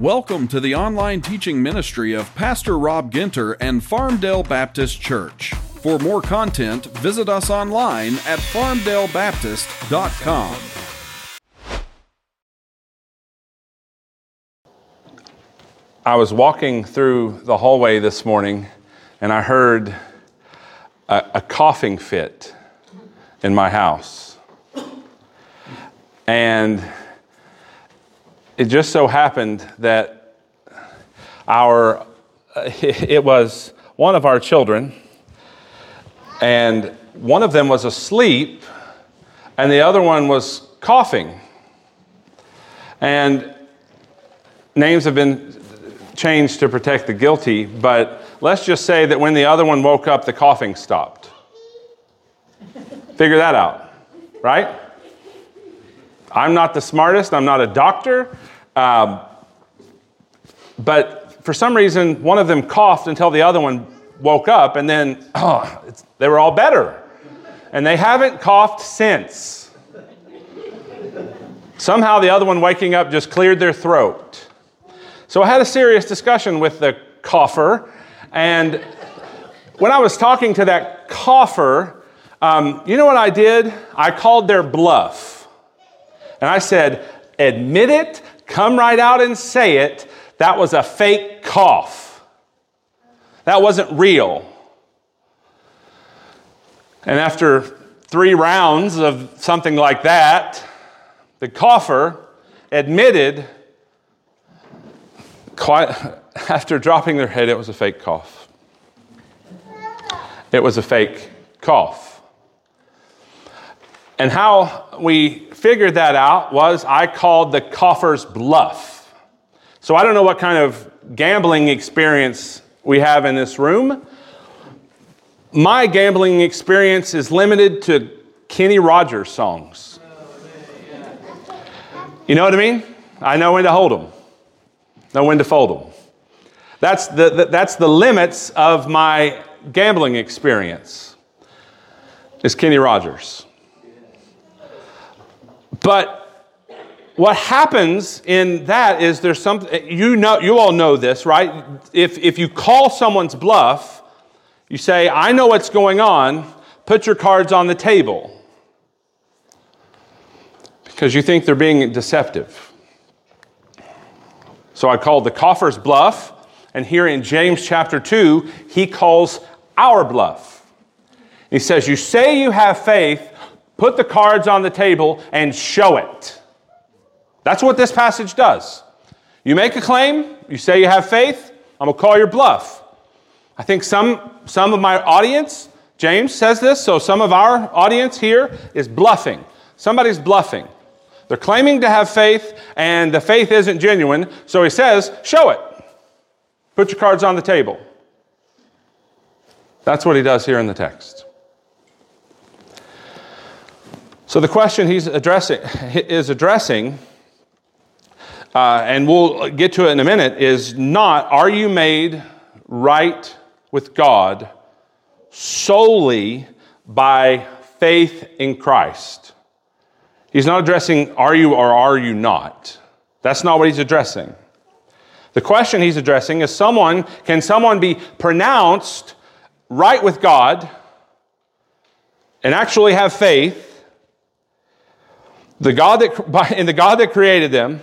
Welcome to the online teaching ministry of Pastor Rob Ginter and Farmdale Baptist Church. For more content, visit us online at farmdalebaptist.com. I was walking through the hallway this morning and I heard a, a coughing fit in my house. And it just so happened that our it was one of our children and one of them was asleep and the other one was coughing. And names have been changed to protect the guilty but let's just say that when the other one woke up the coughing stopped. Figure that out right? I'm not the smartest i'm not a doctor um, but for some reason, one of them coughed until the other one woke up, and then oh, they were all better. And they haven't coughed since. Somehow the other one waking up just cleared their throat. So I had a serious discussion with the cougher, and when I was talking to that cougher, um, you know what I did? I called their bluff. And I said, Admit it, come right out and say it. That was a fake cough. That wasn't real. And after three rounds of something like that, the cougher admitted, quite, after dropping their head, it was a fake cough. It was a fake cough. And how we figured that out was I called the cougher's bluff. So I don't know what kind of gambling experience we have in this room. My gambling experience is limited to Kenny Rogers songs. You know what I mean? I know when to hold them, know when to fold them. That's the, that's the limits of my gambling experience. Is Kenny Rogers. But what happens in that is there's something, you know, you all know this, right? If, if you call someone's bluff, you say, I know what's going on, put your cards on the table. Because you think they're being deceptive. So I called the cougher's bluff, and here in James chapter 2, he calls our bluff. He says, You say you have faith, put the cards on the table and show it. That's what this passage does. You make a claim, you say you have faith, I'm going to call your bluff. I think some, some of my audience, James says this, so some of our audience here is bluffing. Somebody's bluffing. They're claiming to have faith, and the faith isn't genuine, so he says, show it. Put your cards on the table. That's what he does here in the text. So the question he's addressing is addressing, uh, and we'll get to it in a minute, is not are you made right with God solely by faith in Christ? He's not addressing are you or are you not. That's not what he's addressing. The question he's addressing is someone can someone be pronounced right with God and actually have faith the God that, by, in the God that created them,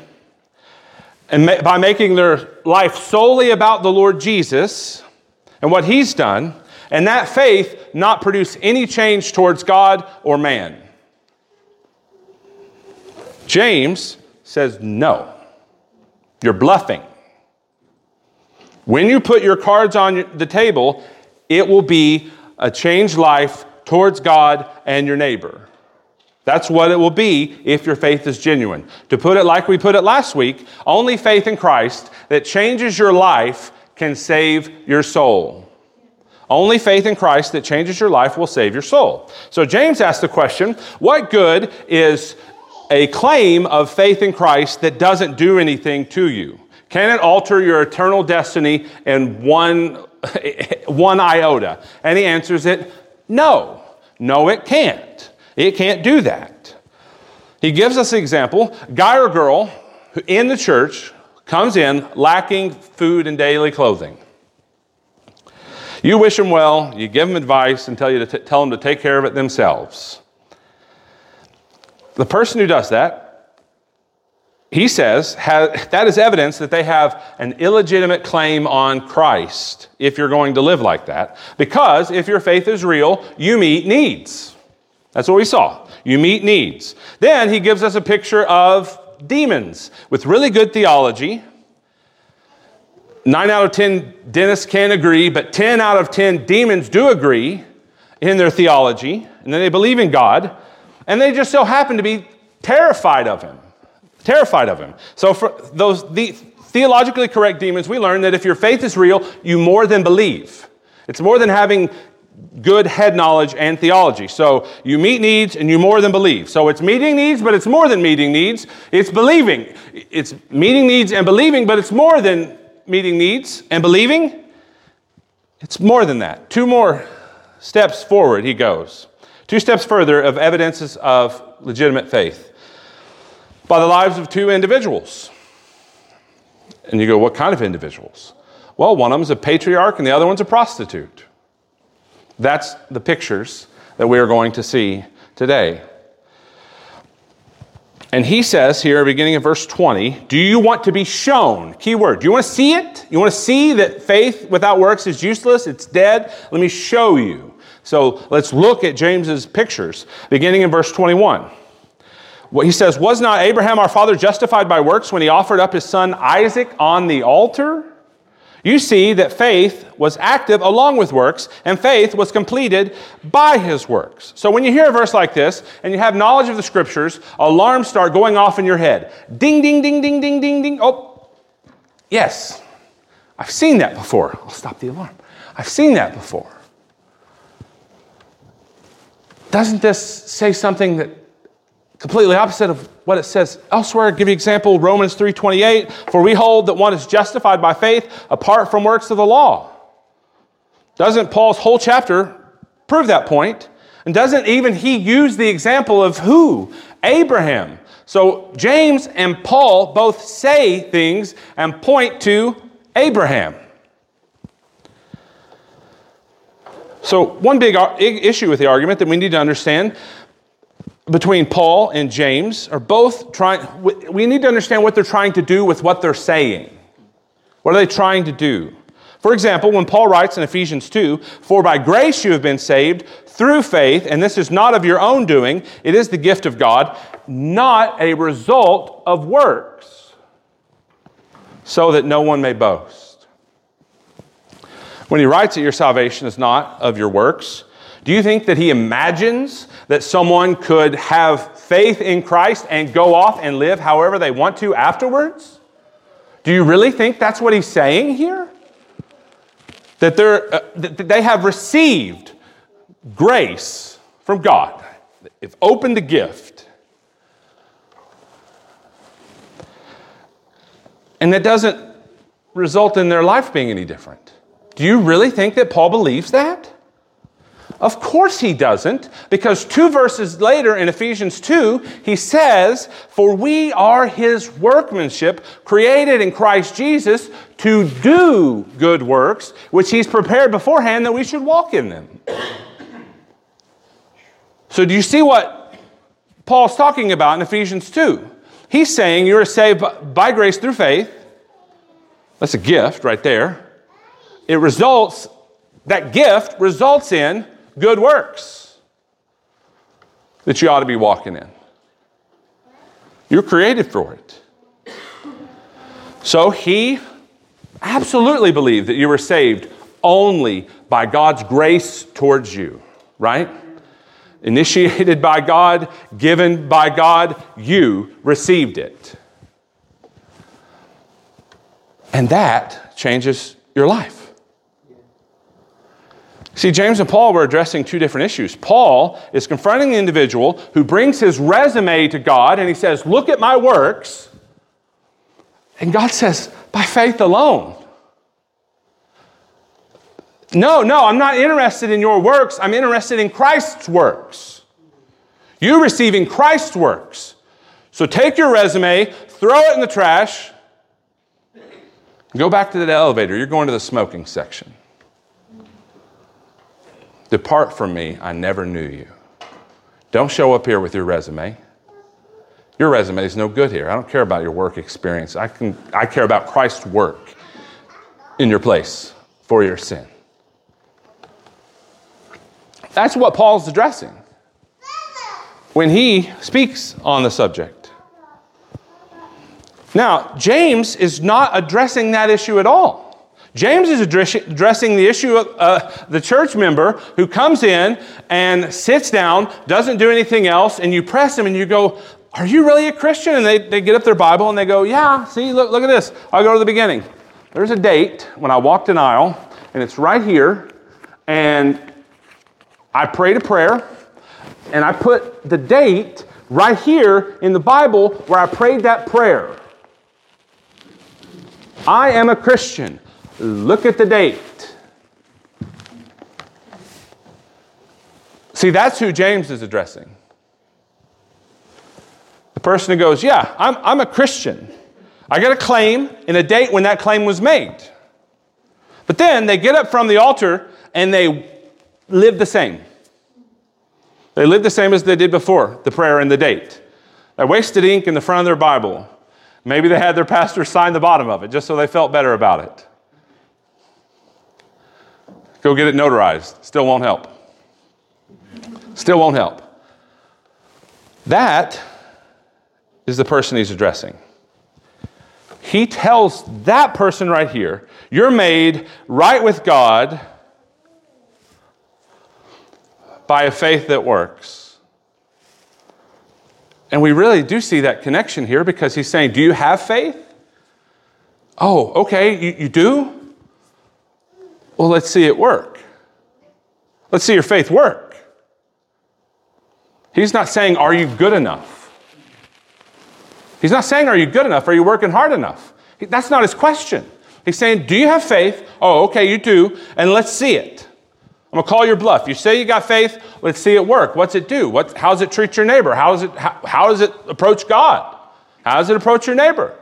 and ma- by making their life solely about the Lord Jesus and what He's done, and that faith not produce any change towards God or man. James says, no, you're bluffing. When you put your cards on the table, it will be a changed life towards God and your neighbor. That's what it will be if your faith is genuine. To put it like we put it last week, only faith in Christ that changes your life can save your soul. Only faith in Christ that changes your life will save your soul. So James asked the question what good is a claim of faith in Christ that doesn't do anything to you? Can it alter your eternal destiny in one, one iota? And he answers it no. No, it can't. It can't do that. He gives us an example guy or girl in the church, comes in lacking food and daily clothing. You wish them well, you give them advice, and tell, you to t- tell them to take care of it themselves. The person who does that he says has, that is evidence that they have an illegitimate claim on Christ if you're going to live like that. Because if your faith is real, you meet needs. That's what we saw. You meet needs. Then he gives us a picture of demons with really good theology. Nine out of 10 dentists can't agree, but 10 out of 10 demons do agree in their theology, and then they believe in God, and they just so happen to be terrified of him terrified of him. So, for those the theologically correct demons, we learn that if your faith is real, you more than believe. It's more than having good head knowledge and theology. So, you meet needs and you more than believe. So, it's meeting needs, but it's more than meeting needs. It's believing. It's meeting needs and believing, but it's more than meeting needs and believing. It's more than that. Two more steps forward, he goes. Two steps further of evidences of legitimate faith by the lives of two individuals. And you go, what kind of individuals? Well, one of them is a patriarch and the other one's a prostitute. That's the pictures that we are going to see today. And he says here, beginning of verse 20, do you want to be shown? Key word. Do you want to see it? You want to see that faith without works is useless? It's dead? Let me show you. So let's look at James's pictures, beginning in verse 21. What he says, Was not Abraham our father justified by works when he offered up his son Isaac on the altar? You see that faith was active along with works, and faith was completed by his works. So when you hear a verse like this and you have knowledge of the scriptures, alarms start going off in your head. Ding, ding, ding, ding, ding, ding, ding. Oh, yes, I've seen that before. I'll stop the alarm. I've seen that before. Doesn't this say something that completely opposite of what it says elsewhere. I'll give you example, Romans 3:28, for we hold that one is justified by faith apart from works of the law. Doesn't Paul's whole chapter prove that point? And doesn't even he use the example of who? Abraham. So James and Paul both say things and point to Abraham. So, one big issue with the argument that we need to understand between Paul and James are both trying, we need to understand what they're trying to do with what they're saying. What are they trying to do? For example, when Paul writes in Ephesians 2, For by grace you have been saved through faith, and this is not of your own doing, it is the gift of God, not a result of works, so that no one may boast. When he writes that your salvation is not of your works, do you think that he imagines that someone could have faith in Christ and go off and live however they want to afterwards? Do you really think that's what he's saying here? That, they're, uh, that they have received grace from God, they've opened the gift. And that doesn't result in their life being any different. Do you really think that Paul believes that? Of course he doesn't, because two verses later in Ephesians 2, he says, For we are his workmanship, created in Christ Jesus to do good works, which he's prepared beforehand that we should walk in them. So, do you see what Paul's talking about in Ephesians 2? He's saying you're saved by grace through faith. That's a gift right there. It results, that gift results in good works that you ought to be walking in. You're created for it. So he absolutely believed that you were saved only by God's grace towards you, right? Initiated by God, given by God, you received it. And that changes your life. See, James and Paul were addressing two different issues. Paul is confronting the individual who brings his resume to God and he says, Look at my works. And God says, By faith alone. No, no, I'm not interested in your works. I'm interested in Christ's works. You receiving Christ's works. So take your resume, throw it in the trash, Go back to the elevator. You're going to the smoking section. Depart from me, I never knew you. Don't show up here with your resume. Your resume is no good here. I don't care about your work experience. I, can, I care about Christ's work in your place for your sin. That's what Paul's addressing when he speaks on the subject. Now, James is not addressing that issue at all. James is addressing the issue of uh, the church member who comes in and sits down, doesn't do anything else, and you press him and you go, Are you really a Christian? And they, they get up their Bible and they go, Yeah, see, look, look at this. I'll go to the beginning. There's a date when I walked an aisle, and it's right here, and I prayed a prayer, and I put the date right here in the Bible where I prayed that prayer. I am a Christian. Look at the date. See, that's who James is addressing. The person who goes, Yeah, I'm, I'm a Christian. I got a claim and a date when that claim was made. But then they get up from the altar and they live the same. They live the same as they did before the prayer and the date. They wasted ink in the front of their Bible. Maybe they had their pastor sign the bottom of it just so they felt better about it. Go get it notarized. Still won't help. Still won't help. That is the person he's addressing. He tells that person right here, you're made right with God by a faith that works. And we really do see that connection here because he's saying, Do you have faith? Oh, okay, you, you do? Well, let's see it work. Let's see your faith work. He's not saying, Are you good enough? He's not saying, Are you good enough? Are you working hard enough? That's not his question. He's saying, Do you have faith? Oh, okay, you do. And let's see it. I'm gonna call your bluff. You say you got faith, let's see it work. What's it do? What, how does it treat your neighbor? How, is it, how, how does it approach God? How does it approach your neighbor?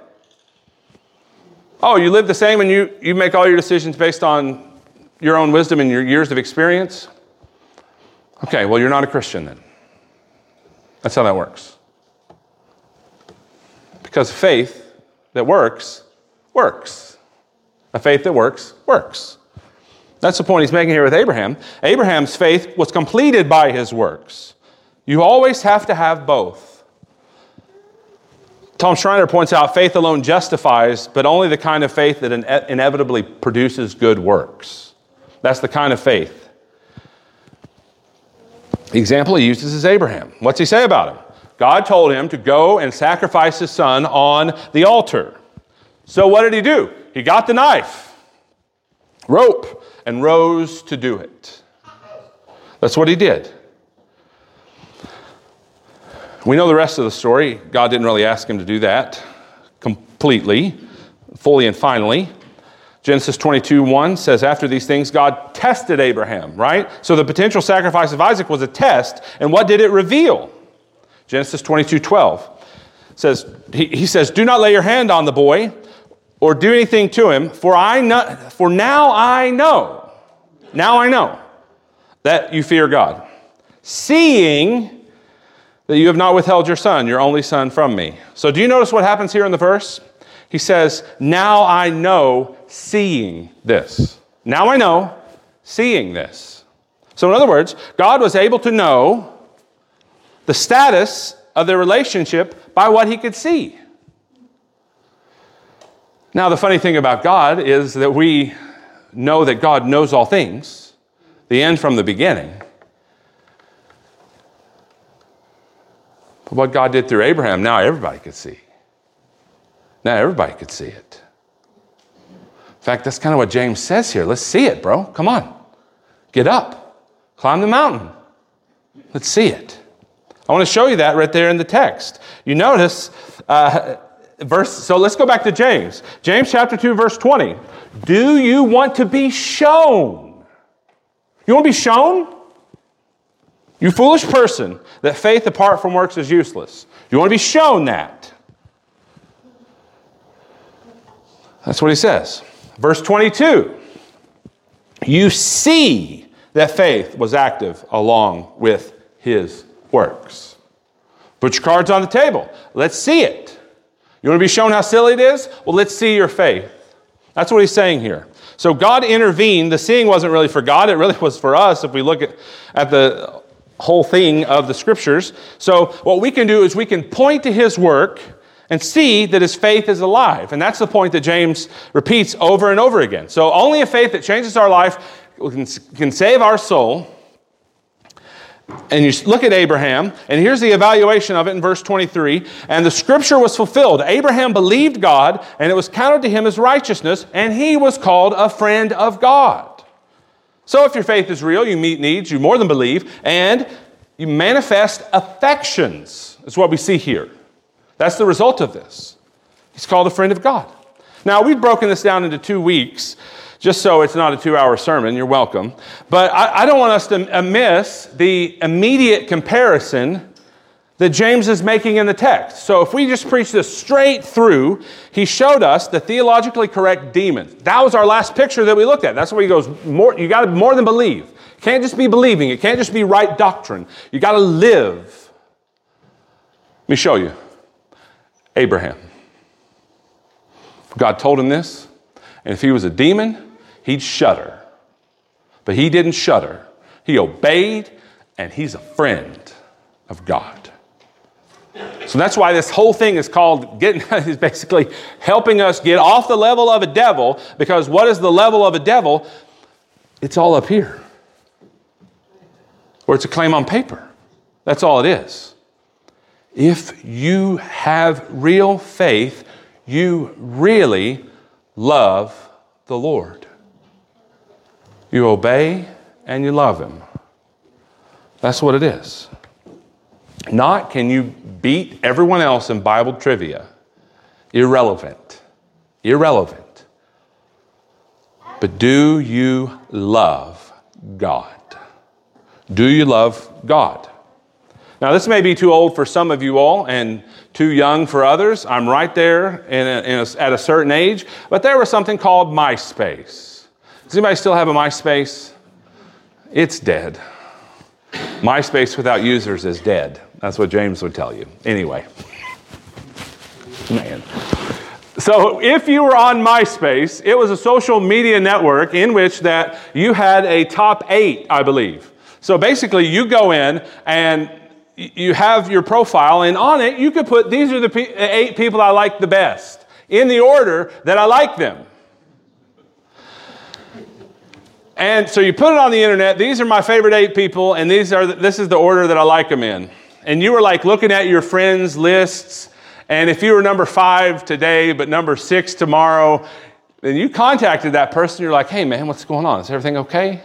Oh, you live the same and you, you make all your decisions based on your own wisdom and your years of experience? Okay, well, you're not a Christian then. That's how that works. Because faith that works, works. A faith that works, works. That's the point he's making here with Abraham. Abraham's faith was completed by his works. You always have to have both. Tom Schreiner points out faith alone justifies, but only the kind of faith that inevitably produces good works. That's the kind of faith. The example he uses is Abraham. What's he say about him? God told him to go and sacrifice his son on the altar. So what did he do? He got the knife, rope, and rose to do it. That's what he did. We know the rest of the story. God didn't really ask him to do that completely, fully, and finally. Genesis 22 1 says, After these things, God tested Abraham, right? So the potential sacrifice of Isaac was a test. And what did it reveal? Genesis 22 12 says, he, he says, Do not lay your hand on the boy or do anything to him, for I know, for now I know, now I know that you fear God, seeing that you have not withheld your son, your only son, from me. So do you notice what happens here in the verse? He says, Now I know, seeing this. Now I know, seeing this. So, in other words, God was able to know the status of their relationship by what he could see. Now, the funny thing about God is that we know that God knows all things, the end from the beginning. But what God did through Abraham, now everybody could see. Now everybody could see it. In fact, that's kind of what James says here. Let's see it, bro. Come on. Get up. Climb the mountain. Let's see it. I want to show you that right there in the text. You notice uh, verse, so let's go back to James. James chapter 2, verse 20. Do you want to be shown? You want to be shown? You foolish person, that faith apart from works is useless. You want to be shown that. That's what he says. Verse 22 You see that faith was active along with his works. Put your cards on the table. Let's see it. You want to be shown how silly it is? Well, let's see your faith. That's what he's saying here. So God intervened. The seeing wasn't really for God, it really was for us if we look at, at the whole thing of the scriptures. So what we can do is we can point to his work and see that his faith is alive. And that's the point that James repeats over and over again. So only a faith that changes our life can, can save our soul. And you look at Abraham, and here's the evaluation of it in verse 23. And the scripture was fulfilled. Abraham believed God, and it was counted to him as righteousness, and he was called a friend of God. So if your faith is real, you meet needs, you more than believe, and you manifest affections, is what we see here. That's the result of this. He's called a friend of God. Now, we've broken this down into two weeks, just so it's not a two hour sermon. You're welcome. But I, I don't want us to miss the immediate comparison that James is making in the text. So if we just preach this straight through, he showed us the theologically correct demons. That was our last picture that we looked at. That's where he goes, more, you got to more than believe. Can't just be believing. It can't just be right doctrine. You got to live. Let me show you. Abraham. God told him this, and if he was a demon, he'd shudder. But he didn't shudder. He obeyed, and he's a friend of God. So that's why this whole thing is called getting is basically helping us get off the level of a devil because what is the level of a devil? It's all up here. Or it's a claim on paper. That's all it is. If you have real faith, you really love the Lord. You obey and you love Him. That's what it is. Not can you beat everyone else in Bible trivia. Irrelevant. Irrelevant. But do you love God? Do you love God? Now, this may be too old for some of you all and too young for others. I'm right there in a, in a, at a certain age, but there was something called MySpace. Does anybody still have a MySpace? It's dead. MySpace without users is dead. That's what James would tell you. Anyway. Man. So if you were on MySpace, it was a social media network in which that you had a top 8, I believe. So basically you go in and you have your profile, and on it, you could put these are the pe- eh, eight people I like the best in the order that I like them. And so you put it on the internet. These are my favorite eight people, and these are the, this is the order that I like them in. And you were like looking at your friends' lists, and if you were number five today, but number six tomorrow, then you contacted that person. You're like, "Hey, man, what's going on? Is everything okay?"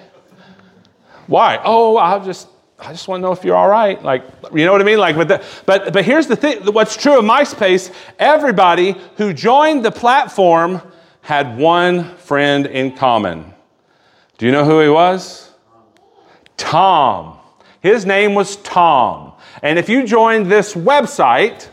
Why? Oh, I'll just I just want to know if you're all right. Like, you know what I mean? Like, but, the, but, but here's the thing what's true of MySpace everybody who joined the platform had one friend in common. Do you know who he was? Tom. His name was Tom. And if you joined this website,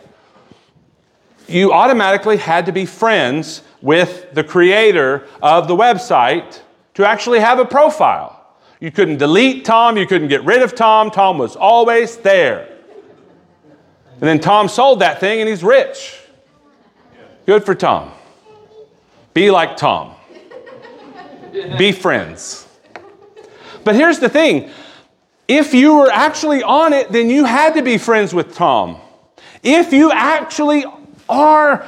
you automatically had to be friends with the creator of the website to actually have a profile. You couldn't delete Tom, you couldn't get rid of Tom. Tom was always there. And then Tom sold that thing and he's rich. Good for Tom. Be like Tom. Be friends. But here's the thing if you were actually on it, then you had to be friends with Tom. If you actually are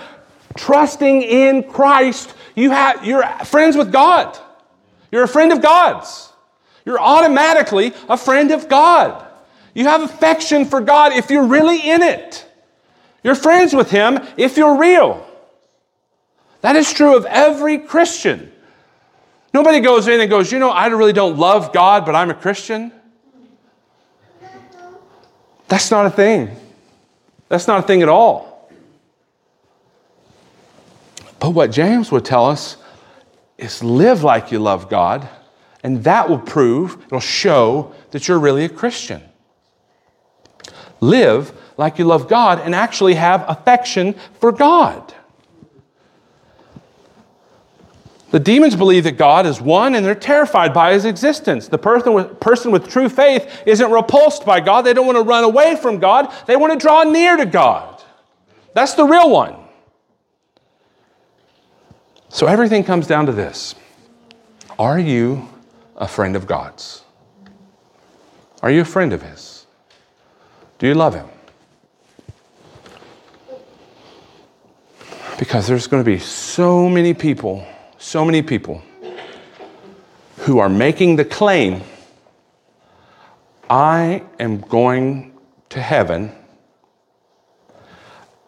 trusting in Christ, you have, you're friends with God. You're a friend of God's. You're automatically a friend of God. You have affection for God if you're really in it. You're friends with Him if you're real. That is true of every Christian. Nobody goes in and goes, You know, I really don't love God, but I'm a Christian. That's not a thing. That's not a thing at all. But what James would tell us is live like you love God and that will prove, it'll show that you're really a Christian. Live like you love God and actually have affection for God. The demons believe that God is one and they're terrified by his existence. The person with, person with true faith isn't repulsed by God. They don't want to run away from God, they want to draw near to God. That's the real one. So everything comes down to this Are you a friend of God's? Are you a friend of His? Do you love Him? Because there's going to be so many people so many people who are making the claim I am going to heaven,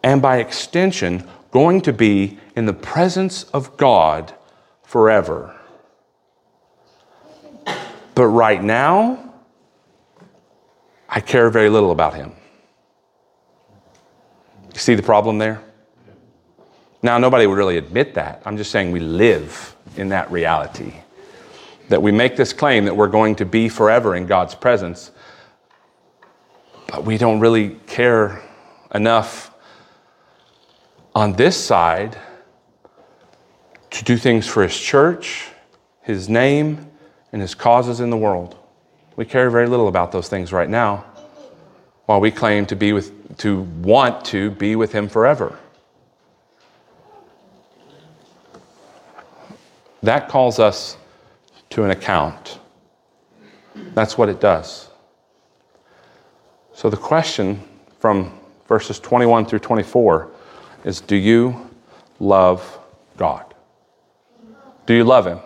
and by extension, going to be in the presence of God forever. But right now, I care very little about him. You see the problem there? Now, nobody would really admit that. I'm just saying we live in that reality. That we make this claim that we're going to be forever in God's presence, but we don't really care enough on this side to do things for His church, His name, and His causes in the world. We care very little about those things right now, while we claim to be with, to want to be with Him forever. That calls us to an account. That's what it does. So the question from verses 21 through 24 is Do you love God? Do you love Him?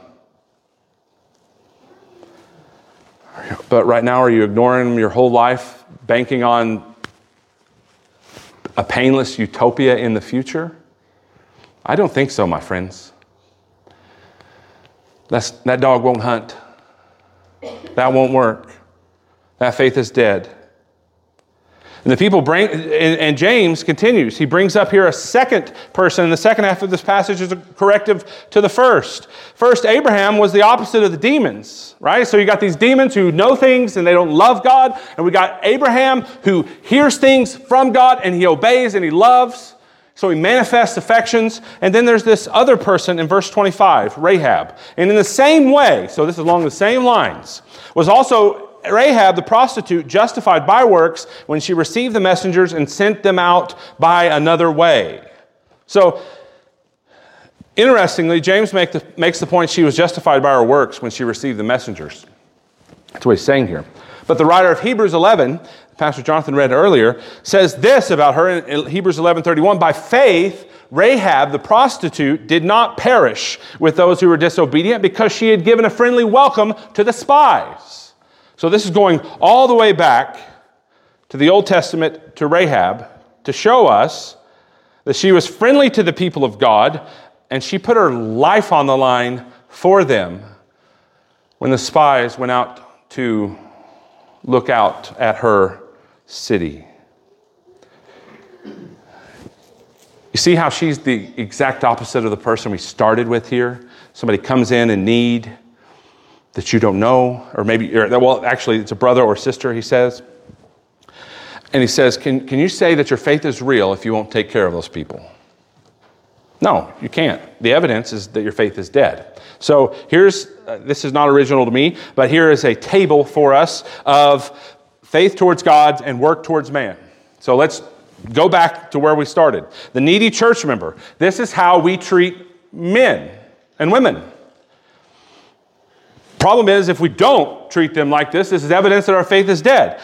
But right now, are you ignoring Him your whole life, banking on a painless utopia in the future? I don't think so, my friends. That's, that dog won't hunt. That won't work. That faith is dead. And the people bring, and, and, James continues. He brings up here a second person in the second half of this passage is a corrective to the first. First, Abraham was the opposite of the demons, right? So you got these demons who know things and they don't love God. And we got Abraham who hears things from God and he obeys and he loves. So he manifests affections. And then there's this other person in verse 25, Rahab. And in the same way, so this is along the same lines, was also Rahab, the prostitute, justified by works when she received the messengers and sent them out by another way. So, interestingly, James make the, makes the point she was justified by her works when she received the messengers. That's what he's saying here. But the writer of Hebrews 11 Pastor Jonathan read earlier, says this about her in Hebrews 11:31, by faith Rahab the prostitute did not perish with those who were disobedient because she had given a friendly welcome to the spies. So this is going all the way back to the Old Testament to Rahab to show us that she was friendly to the people of God and she put her life on the line for them when the spies went out to look out at her city. You see how she's the exact opposite of the person we started with here? Somebody comes in in need that you don't know, or maybe, or, well, actually, it's a brother or sister, he says. And he says, can, can you say that your faith is real if you won't take care of those people? No, you can't. The evidence is that your faith is dead. So here's, uh, this is not original to me, but here is a table for us of faith towards God and work towards man. So let's go back to where we started. The needy church member. This is how we treat men and women. Problem is, if we don't treat them like this, this is evidence that our faith is dead.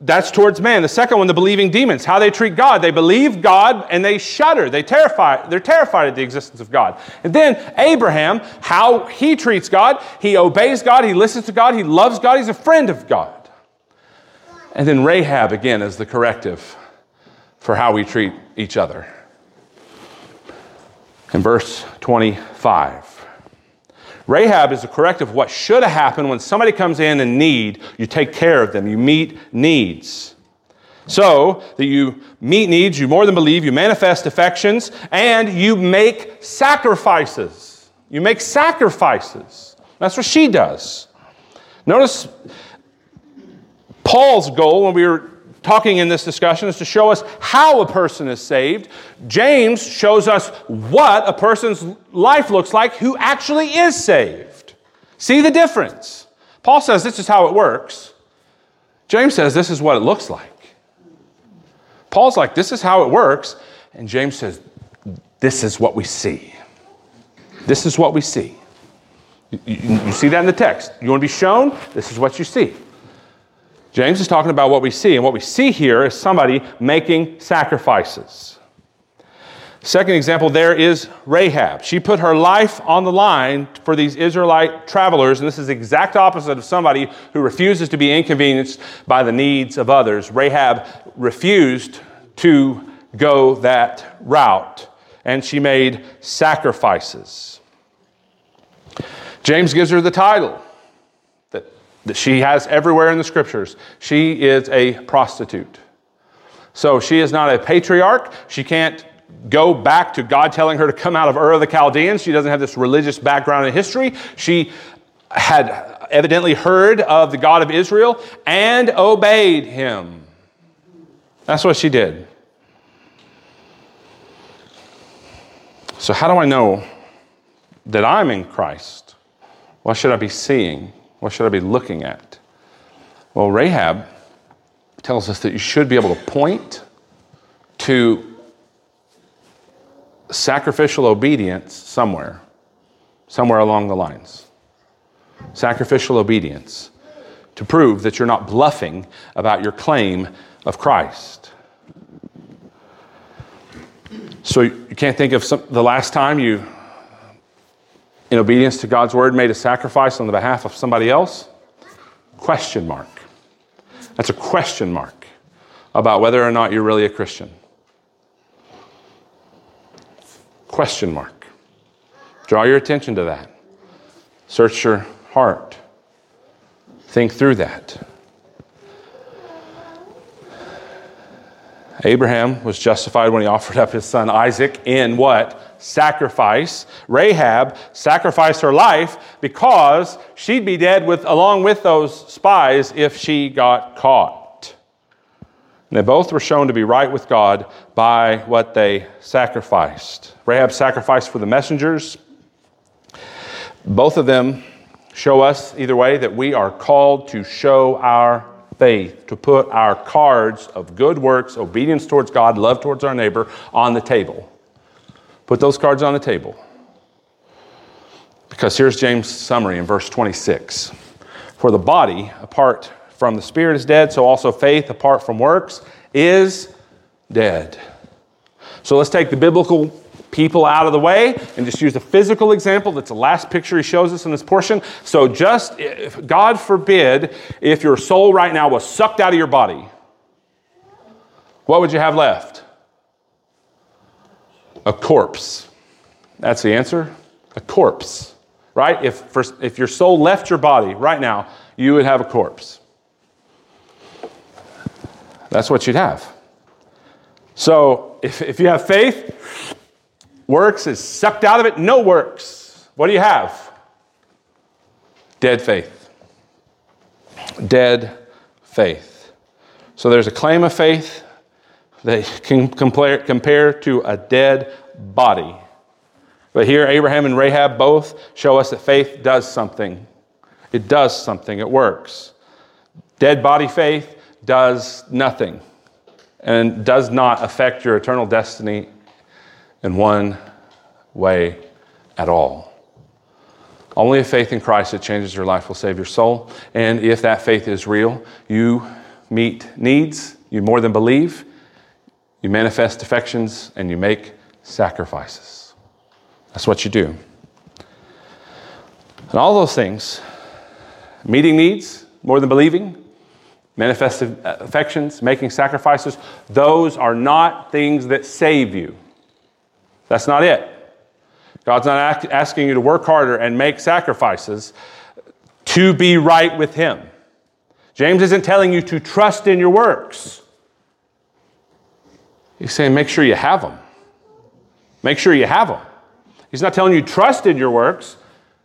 That's towards man. The second one, the believing demons, how they treat God. They believe God and they shudder. They terrify, they're terrified at the existence of God. And then Abraham, how he treats God. He obeys God, he listens to God, he loves God, he's a friend of God. And then Rahab again is the corrective for how we treat each other. In verse 25, Rahab is a corrective of what should have happened when somebody comes in in need, you take care of them, you meet needs. So that you meet needs, you more than believe, you manifest affections, and you make sacrifices. You make sacrifices. That's what she does. Notice Paul's goal when we were talking in this discussion is to show us how a person is saved. James shows us what a person's life looks like who actually is saved. See the difference? Paul says this is how it works. James says this is what it looks like. Paul's like, this is how it works. And James says, this is what we see. This is what we see. You, you, you see that in the text. You want to be shown? This is what you see. James is talking about what we see, and what we see here is somebody making sacrifices. Second example there is Rahab. She put her life on the line for these Israelite travelers, and this is the exact opposite of somebody who refuses to be inconvenienced by the needs of others. Rahab refused to go that route, and she made sacrifices. James gives her the title that, she has everywhere in the scriptures. She is a prostitute. So she is not a patriarch. She can't go back to God telling her to come out of Ur of the Chaldeans. She doesn't have this religious background in history. She had evidently heard of the God of Israel and obeyed him. That's what she did. So, how do I know that I'm in Christ? What should I be seeing? What should I be looking at? Well, Rahab tells us that you should be able to point to sacrificial obedience somewhere, somewhere along the lines. Sacrificial obedience to prove that you're not bluffing about your claim of Christ. So you can't think of some, the last time you, in obedience to God's word, made a sacrifice on the behalf of somebody else? Question mark. That's a question mark about whether or not you're really a Christian. Question mark. Draw your attention to that. Search your heart. Think through that. Abraham was justified when he offered up his son Isaac in what? Sacrifice. Rahab sacrificed her life because she'd be dead with, along with those spies if she got caught. And they both were shown to be right with God by what they sacrificed. Rahab sacrificed for the messengers. Both of them show us, either way, that we are called to show our faith, to put our cards of good works, obedience towards God, love towards our neighbor on the table. Put those cards on the table. Because here's James' summary in verse 26 For the body, apart from the spirit, is dead, so also faith, apart from works, is dead. So let's take the biblical people out of the way and just use a physical example. That's the last picture he shows us in this portion. So, just if, God forbid, if your soul right now was sucked out of your body, what would you have left? A corpse. That's the answer. A corpse, right? If, for, if your soul left your body right now, you would have a corpse. That's what you'd have. So, if, if you have faith, Works is sucked out of it, no works. What do you have? Dead faith. Dead faith. So there's a claim of faith that can compare, compare to a dead body. But here, Abraham and Rahab both show us that faith does something. It does something, it works. Dead body faith does nothing and does not affect your eternal destiny in one way at all. Only a faith in Christ that changes your life will save your soul. And if that faith is real, you meet needs, you more than believe, you manifest affections, and you make sacrifices. That's what you do. And all those things, meeting needs, more than believing, manifested affections, making sacrifices, those are not things that save you. That's not it. God's not asking you to work harder and make sacrifices to be right with Him. James isn't telling you to trust in your works. He's saying make sure you have them. Make sure you have them. He's not telling you trust in your works.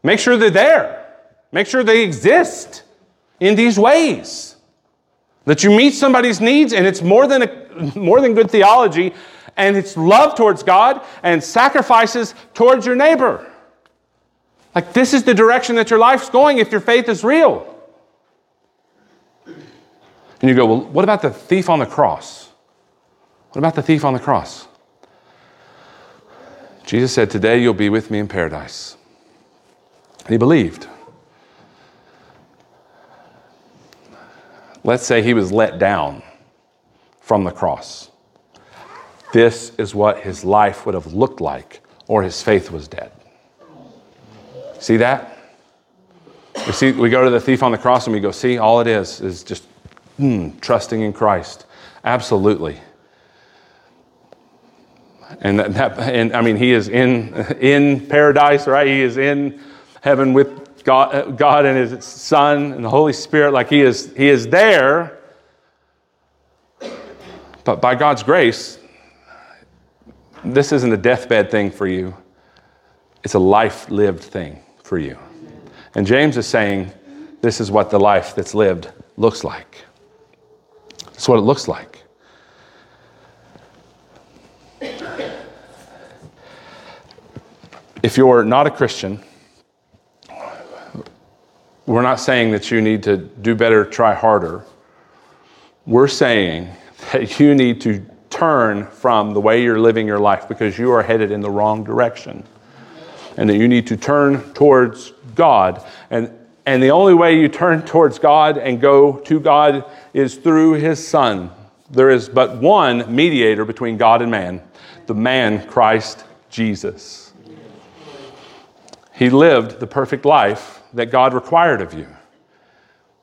Make sure they're there. Make sure they exist in these ways. That you meet somebody's needs and it's more than, a, more than good theology and it's love towards God and sacrifices towards your neighbor. Like, this is the direction that your life's going if your faith is real. And you go, well, what about the thief on the cross? What about the thief on the cross? Jesus said, Today you'll be with me in paradise. And he believed. Let's say he was let down from the cross. This is what his life would have looked like, or his faith was dead. See that? We see we go to the thief on the cross and we go, see, all it is is just mm, trusting in Christ. Absolutely. And that, that, and I mean, he is in in paradise, right? He is in heaven with God, God and His Son and the Holy Spirit. Like he is, he is there. But by God's grace, this isn't a deathbed thing for you. It's a life lived thing for you. And James is saying, this is what the life that's lived looks like. It's what it looks like. If you're not a Christian, we're not saying that you need to do better, try harder. We're saying that you need to turn from the way you're living your life because you are headed in the wrong direction. And that you need to turn towards God. And, and the only way you turn towards God and go to God is through His Son. There is but one mediator between God and man the man, Christ Jesus. He lived the perfect life that God required of you.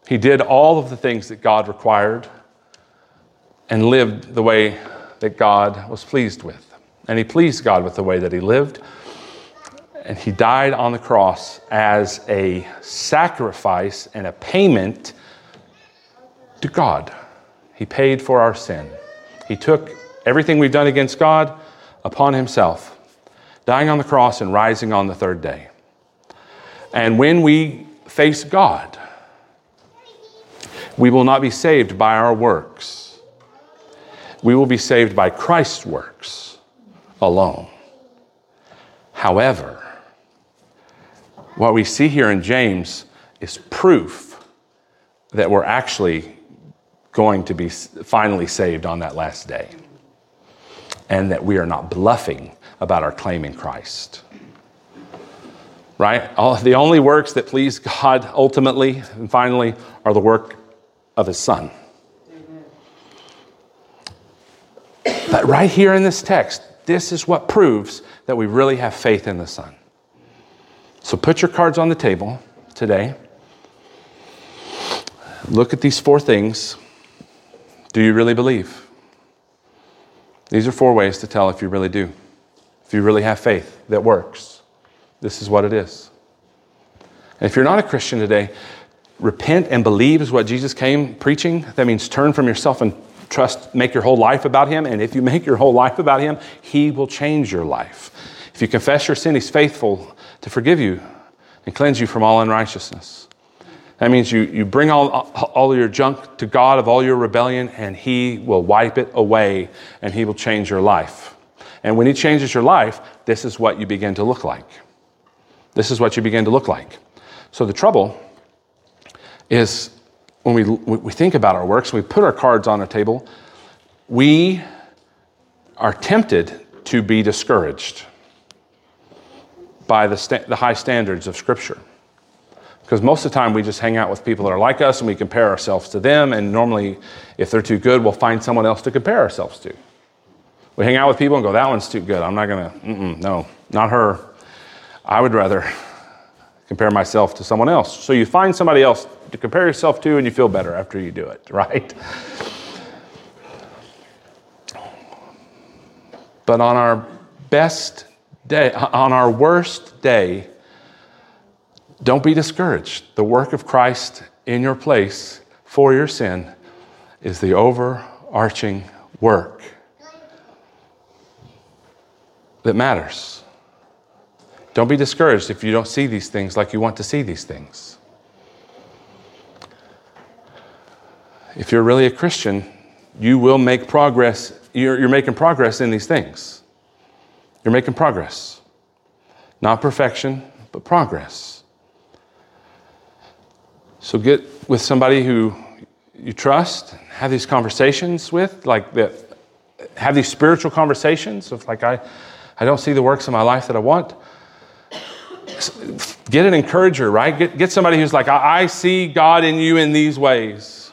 He did all of the things that God required and lived the way that God was pleased with. And he pleased God with the way that he lived. And he died on the cross as a sacrifice and a payment to God. He paid for our sin. He took everything we've done against God upon himself, dying on the cross and rising on the third day. And when we face God, we will not be saved by our works. We will be saved by Christ's works alone. However, what we see here in James is proof that we're actually going to be finally saved on that last day and that we are not bluffing about our claim in Christ right? All, the only works that please God ultimately and finally are the work of His Son. But right here in this text, this is what proves that we really have faith in the Son. So put your cards on the table today. Look at these four things. Do you really believe? These are four ways to tell if you really do, if you really have faith that works. This is what it is. And if you're not a Christian today, repent and believe is what Jesus came preaching. That means turn from yourself and trust, make your whole life about Him. And if you make your whole life about Him, He will change your life. If you confess your sin, He's faithful to forgive you and cleanse you from all unrighteousness. That means you, you bring all, all your junk to God of all your rebellion, and He will wipe it away and He will change your life. And when He changes your life, this is what you begin to look like. This is what you begin to look like. So the trouble is when we, we think about our works, we put our cards on a table, we are tempted to be discouraged by the, sta- the high standards of Scripture. Because most of the time we just hang out with people that are like us and we compare ourselves to them, and normally, if they're too good, we'll find someone else to compare ourselves to. We hang out with people and go, that one's too good. I'm not mm no, not her. I would rather compare myself to someone else. So you find somebody else to compare yourself to and you feel better after you do it, right? But on our best day, on our worst day, don't be discouraged. The work of Christ in your place for your sin is the overarching work that matters. Don't be discouraged if you don't see these things like you want to see these things. if you're really a Christian, you will make progress. You're, you're making progress in these things. You're making progress. Not perfection, but progress. So get with somebody who you trust, have these conversations with, like that, have these spiritual conversations of like, I, I don't see the works in my life that I want. Get an encourager, right? Get, get somebody who's like, I, I see God in you in these ways.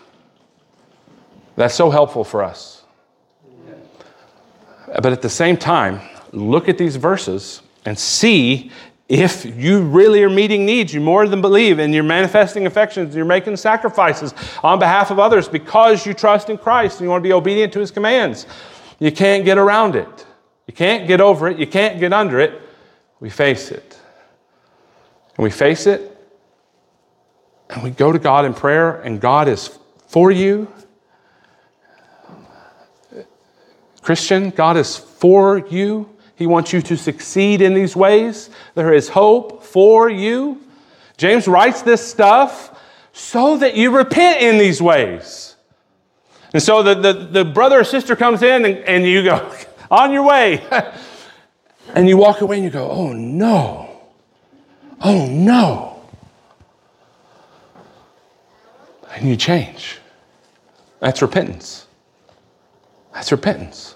That's so helpful for us. But at the same time, look at these verses and see if you really are meeting needs, you more than believe, and you're manifesting affections, you're making sacrifices on behalf of others because you trust in Christ and you want to be obedient to his commands. You can't get around it. You can't get over it. You can't get under it. We face it. And we face it, and we go to God in prayer, and God is for you. Christian, God is for you. He wants you to succeed in these ways. There is hope for you. James writes this stuff so that you repent in these ways. And so the, the, the brother or sister comes in and, and you go, on your way. and you walk away and you go, oh no. Oh no. And you change. That's repentance. That's repentance.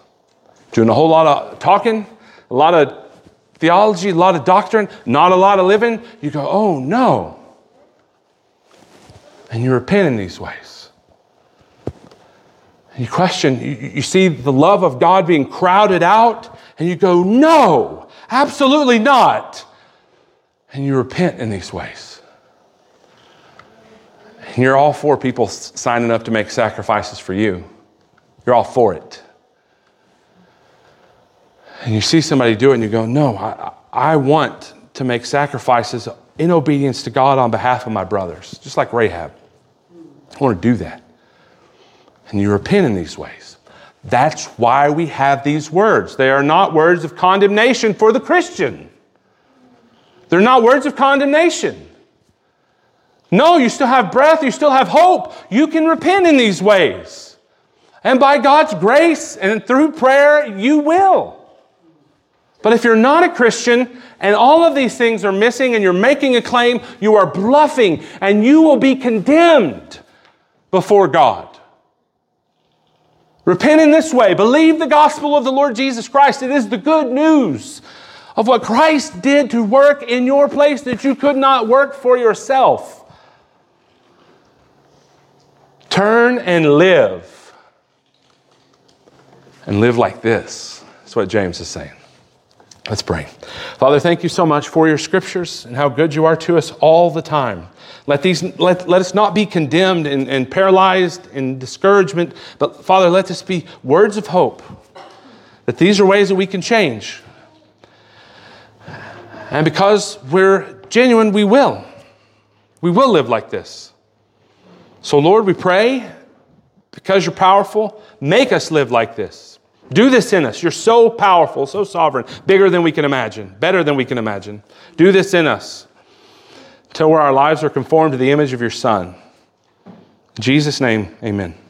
Doing a whole lot of talking, a lot of theology, a lot of doctrine, not a lot of living. You go, oh no. And you repent in these ways. And you question, you, you see the love of God being crowded out, and you go, no, absolutely not. And you repent in these ways. And you're all for people signing up to make sacrifices for you. You're all for it. And you see somebody do it and you go, No, I, I want to make sacrifices in obedience to God on behalf of my brothers, just like Rahab. I want to do that. And you repent in these ways. That's why we have these words. They are not words of condemnation for the Christian. They're not words of condemnation. No, you still have breath, you still have hope. You can repent in these ways. And by God's grace and through prayer, you will. But if you're not a Christian and all of these things are missing and you're making a claim, you are bluffing and you will be condemned before God. Repent in this way. Believe the gospel of the Lord Jesus Christ. It is the good news of what Christ did to work in your place that you could not work for yourself. Turn and live. And live like this. That's what James is saying. Let's pray. Father, thank you so much for your scriptures and how good you are to us all the time. Let, these, let, let us not be condemned and, and paralyzed in discouragement, but Father, let this be words of hope that these are ways that we can change. And because we're genuine, we will. We will live like this. So, Lord, we pray, because you're powerful, make us live like this. Do this in us. You're so powerful, so sovereign, bigger than we can imagine, better than we can imagine. Do this in us till where our lives are conformed to the image of your Son. In Jesus' name, amen.